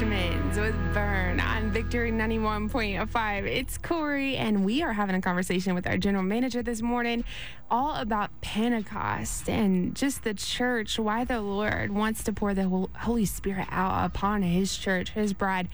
Fishmans with Burn on Victory 91.5. It's Corey, and we are having a conversation with our general manager this morning all about Pentecost and just the church, why the Lord wants to pour the Holy Spirit out upon his church, his bride.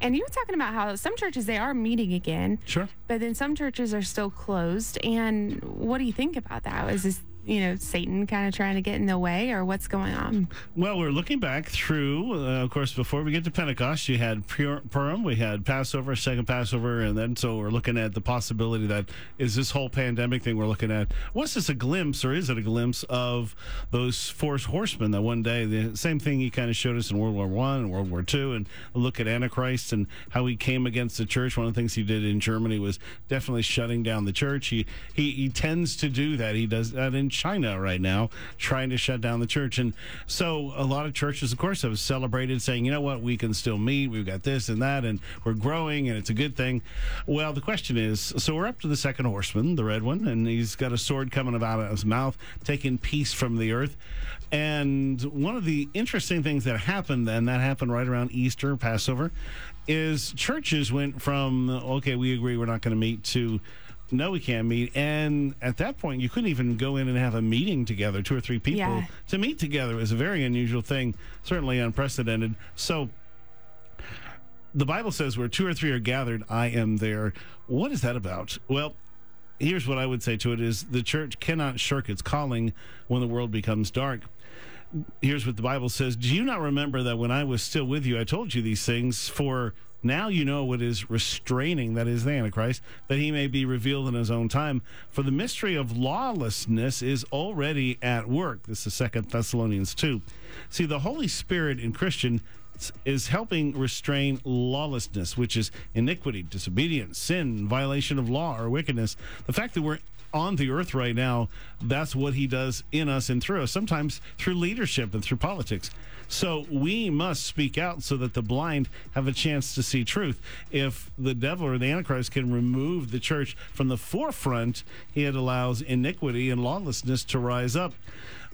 And you were talking about how some churches, they are meeting again. Sure. But then some churches are still closed. And what do you think about that? Is this you know, Satan kind of trying to get in the way, or what's going on? Well, we're looking back through, uh, of course, before we get to Pentecost, you had Purim, we had Passover, second Passover, and then so we're looking at the possibility that is this whole pandemic thing we're looking at, was this a glimpse, or is it a glimpse of those four horsemen that one day, the same thing he kind of showed us in World War One and World War Two, and look at Antichrist and how he came against the church. One of the things he did in Germany was definitely shutting down the church. He, he, he tends to do that. He does that in China right now, trying to shut down the church. And so a lot of churches, of course, have celebrated saying, you know what, we can still meet. We've got this and that, and we're growing, and it's a good thing. Well, the question is so we're up to the second horseman, the red one, and he's got a sword coming out of his mouth, taking peace from the earth. And one of the interesting things that happened then, that happened right around Easter, Passover, is churches went from, okay, we agree we're not going to meet, to no, we can't meet. And at that point, you couldn't even go in and have a meeting together, two or three people yeah. to meet together. It was a very unusual thing, certainly unprecedented. So the Bible says, where two or three are gathered, I am there. What is that about? Well, here's what I would say to it is the church cannot shirk its calling when the world becomes dark. Here's what the Bible says. Do you not remember that when I was still with you, I told you these things for now you know what is restraining, that is the Antichrist, that he may be revealed in his own time. For the mystery of lawlessness is already at work. This is Second Thessalonians 2. See, the Holy Spirit in Christian is helping restrain lawlessness, which is iniquity, disobedience, sin, violation of law, or wickedness. The fact that we're on the earth right now, that's what he does in us and through us, sometimes through leadership and through politics. So we must speak out so that the blind have a chance to see truth. If the devil or the Antichrist can remove the church from the forefront, it allows iniquity and lawlessness to rise up.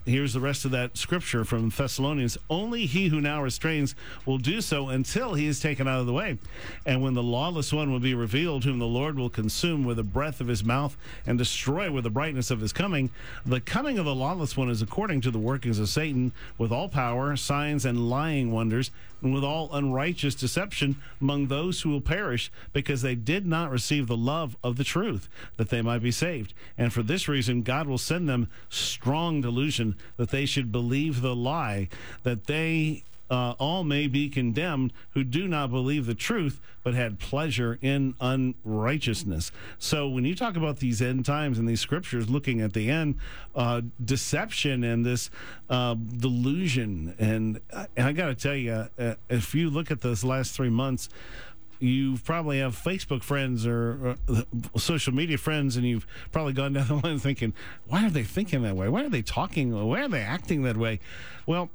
Here's the rest of that scripture from Thessalonians. Only he who now restrains will do so until he is taken out of the way. And when the lawless one will be revealed, whom the Lord will consume with the breath of his mouth and destroy with the brightness of his coming, the coming of the lawless one is according to the workings of Satan, with all power, signs, and lying wonders, and with all unrighteous deception among those who will perish, because they did not receive the love of the truth, that they might be saved. And for this reason, God will send them strong delusion that they should believe the lie, that they uh, all may be condemned who do not believe the truth, but had pleasure in unrighteousness. So when you talk about these end times and these scriptures looking at the end, uh, deception and this uh, delusion, and, and I got to tell you, uh, if you look at those last three months, you probably have Facebook friends or, or, social media friends, and you've probably gone down the line thinking, why are they thinking that way? Why are they talking? Why are they acting that way? Well,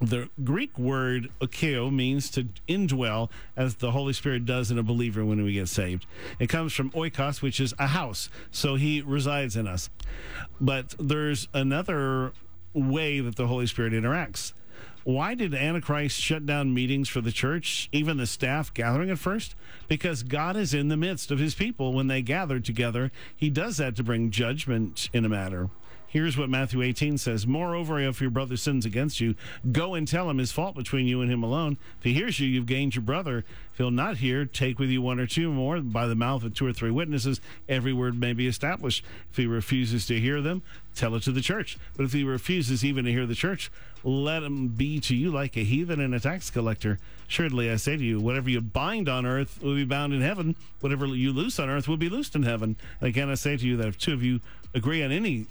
the Greek word "oikeo" means to indwell, as the Holy Spirit does in a believer when we get saved. It comes from oikos, which is a house, so He resides in us. But there's another way that the Holy Spirit interacts. Why did Antichrist shut down meetings for the church, even the staff gathering at first? Because God is in the midst of his people when they gather together. He does that to bring judgment in a matter. Here's what Matthew 18 says Moreover, if your brother sins against you, go and tell him his fault between you and him alone. If he hears you, you've gained your brother. If he'll not hear, take with you one or two more. By the mouth of two or three witnesses, every word may be established. If he refuses to hear them, tell it to the church. But if he refuses even to hear the church, let him be to you like a heathen and a tax collector. Surely I say to you, whatever you bind on earth will be bound in heaven. Whatever you loose on earth will be loosed in heaven. Again, I say to you that if two of you agree on any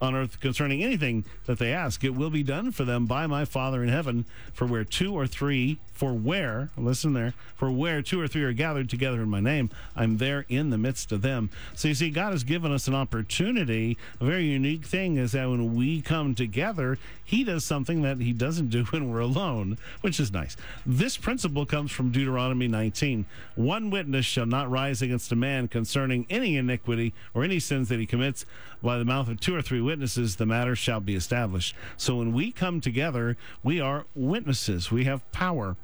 on earth concerning anything that they ask. It will be done for them by my Father in heaven. For where two or three, for where, listen there, for where two or three are gathered together in my name, I'm there in the midst of them. So you see, God has given us an opportunity. A very unique thing is that when we come together, He does something that He doesn't do when we're alone, which is nice. This principle comes from Deuteronomy 19. One witness shall not rise against a man concerning any iniquity or any sins that he commits. By the mouth of two or three witnesses, the matter shall be established. So when we come together, we are witnesses. We have power.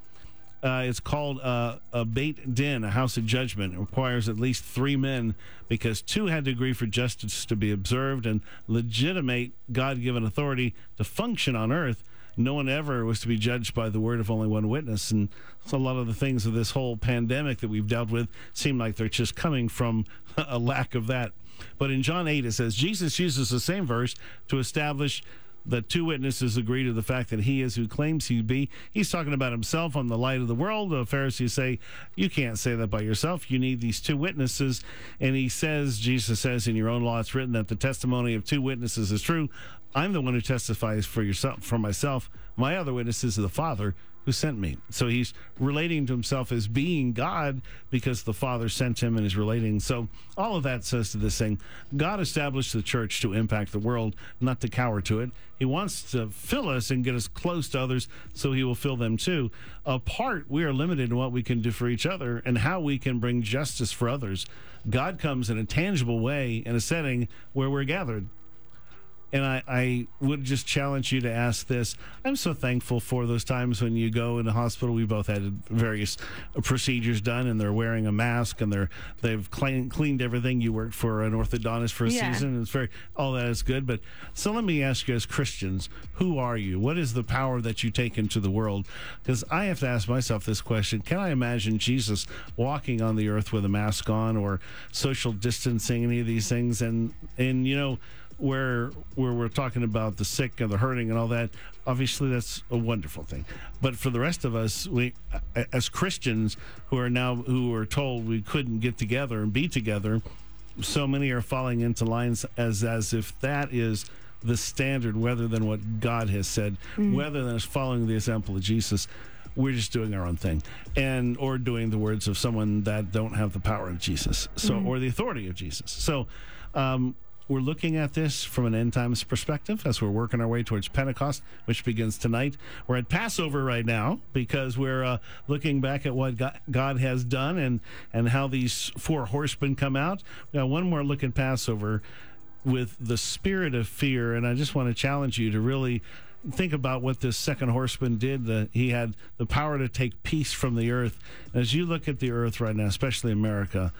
Uh, it's called uh, a beit din, a house of judgment. It requires at least three men because two had to agree for justice to be observed and legitimate God given authority to function on earth. No one ever was to be judged by the word of only one witness. And so a lot of the things of this whole pandemic that we've dealt with seem like they're just coming from a lack of that. But in John 8, it says Jesus uses the same verse to establish the two witnesses agree to the fact that he is who claims he be. He's talking about himself. I'm the light of the world. The Pharisees say, You can't say that by yourself. You need these two witnesses. And he says, Jesus says, In your own law, it's written that the testimony of two witnesses is true. I'm the one who testifies for yourself, for myself. My other witness is the Father who sent me. So he's relating to himself as being God because the Father sent him and is relating. So all of that says to this thing God established the church to impact the world, not to cower to it. He wants to fill us and get us close to others so he will fill them too. Apart, we are limited in what we can do for each other and how we can bring justice for others. God comes in a tangible way in a setting where we're gathered and I, I would just challenge you to ask this. I'm so thankful for those times when you go in the hospital. We both had various procedures done, and they're wearing a mask, and they're they've clean, cleaned everything. You worked for an orthodontist for a yeah. season, and it's very all that is good. But so let me ask you, as Christians, who are you? What is the power that you take into the world? Because I have to ask myself this question: Can I imagine Jesus walking on the earth with a mask on, or social distancing, any of these things? And and you know where where we're talking about the sick and the hurting and all that obviously that's a wonderful thing but for the rest of us we as christians who are now who are told we couldn't get together and be together so many are falling into lines as as if that is the standard rather than what god has said mm. rather than us following the example of jesus we're just doing our own thing and or doing the words of someone that don't have the power of jesus so mm. or the authority of jesus so um, we're looking at this from an end times perspective as we're working our way towards Pentecost, which begins tonight. We're at Passover right now because we're uh, looking back at what God has done and, and how these four horsemen come out. Now, one more look at Passover with the spirit of fear. And I just want to challenge you to really think about what this second horseman did. The, he had the power to take peace from the earth. As you look at the earth right now, especially America,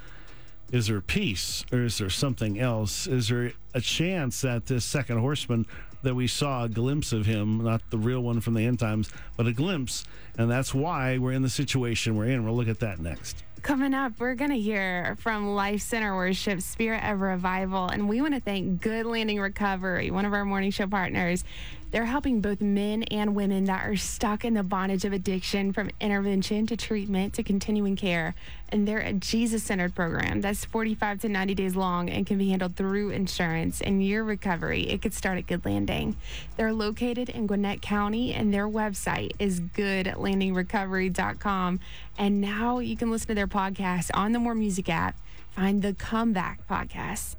is there peace or is there something else? Is there a chance that this second horseman that we saw a glimpse of him, not the real one from the end times, but a glimpse, and that's why we're in the situation we're in. We'll look at that next. Coming up, we're going to hear from Life Center Worship Spirit of Revival, and we want to thank Good Landing Recovery, one of our morning show partners. They're helping both men and women that are stuck in the bondage of addiction from intervention to treatment to continuing care. And they're a Jesus centered program that's 45 to 90 days long and can be handled through insurance. And your recovery, it could start at Good Landing. They're located in Gwinnett County, and their website is goodlandingrecovery.com. And now you can listen to their podcast on the More Music app. Find the Comeback Podcast.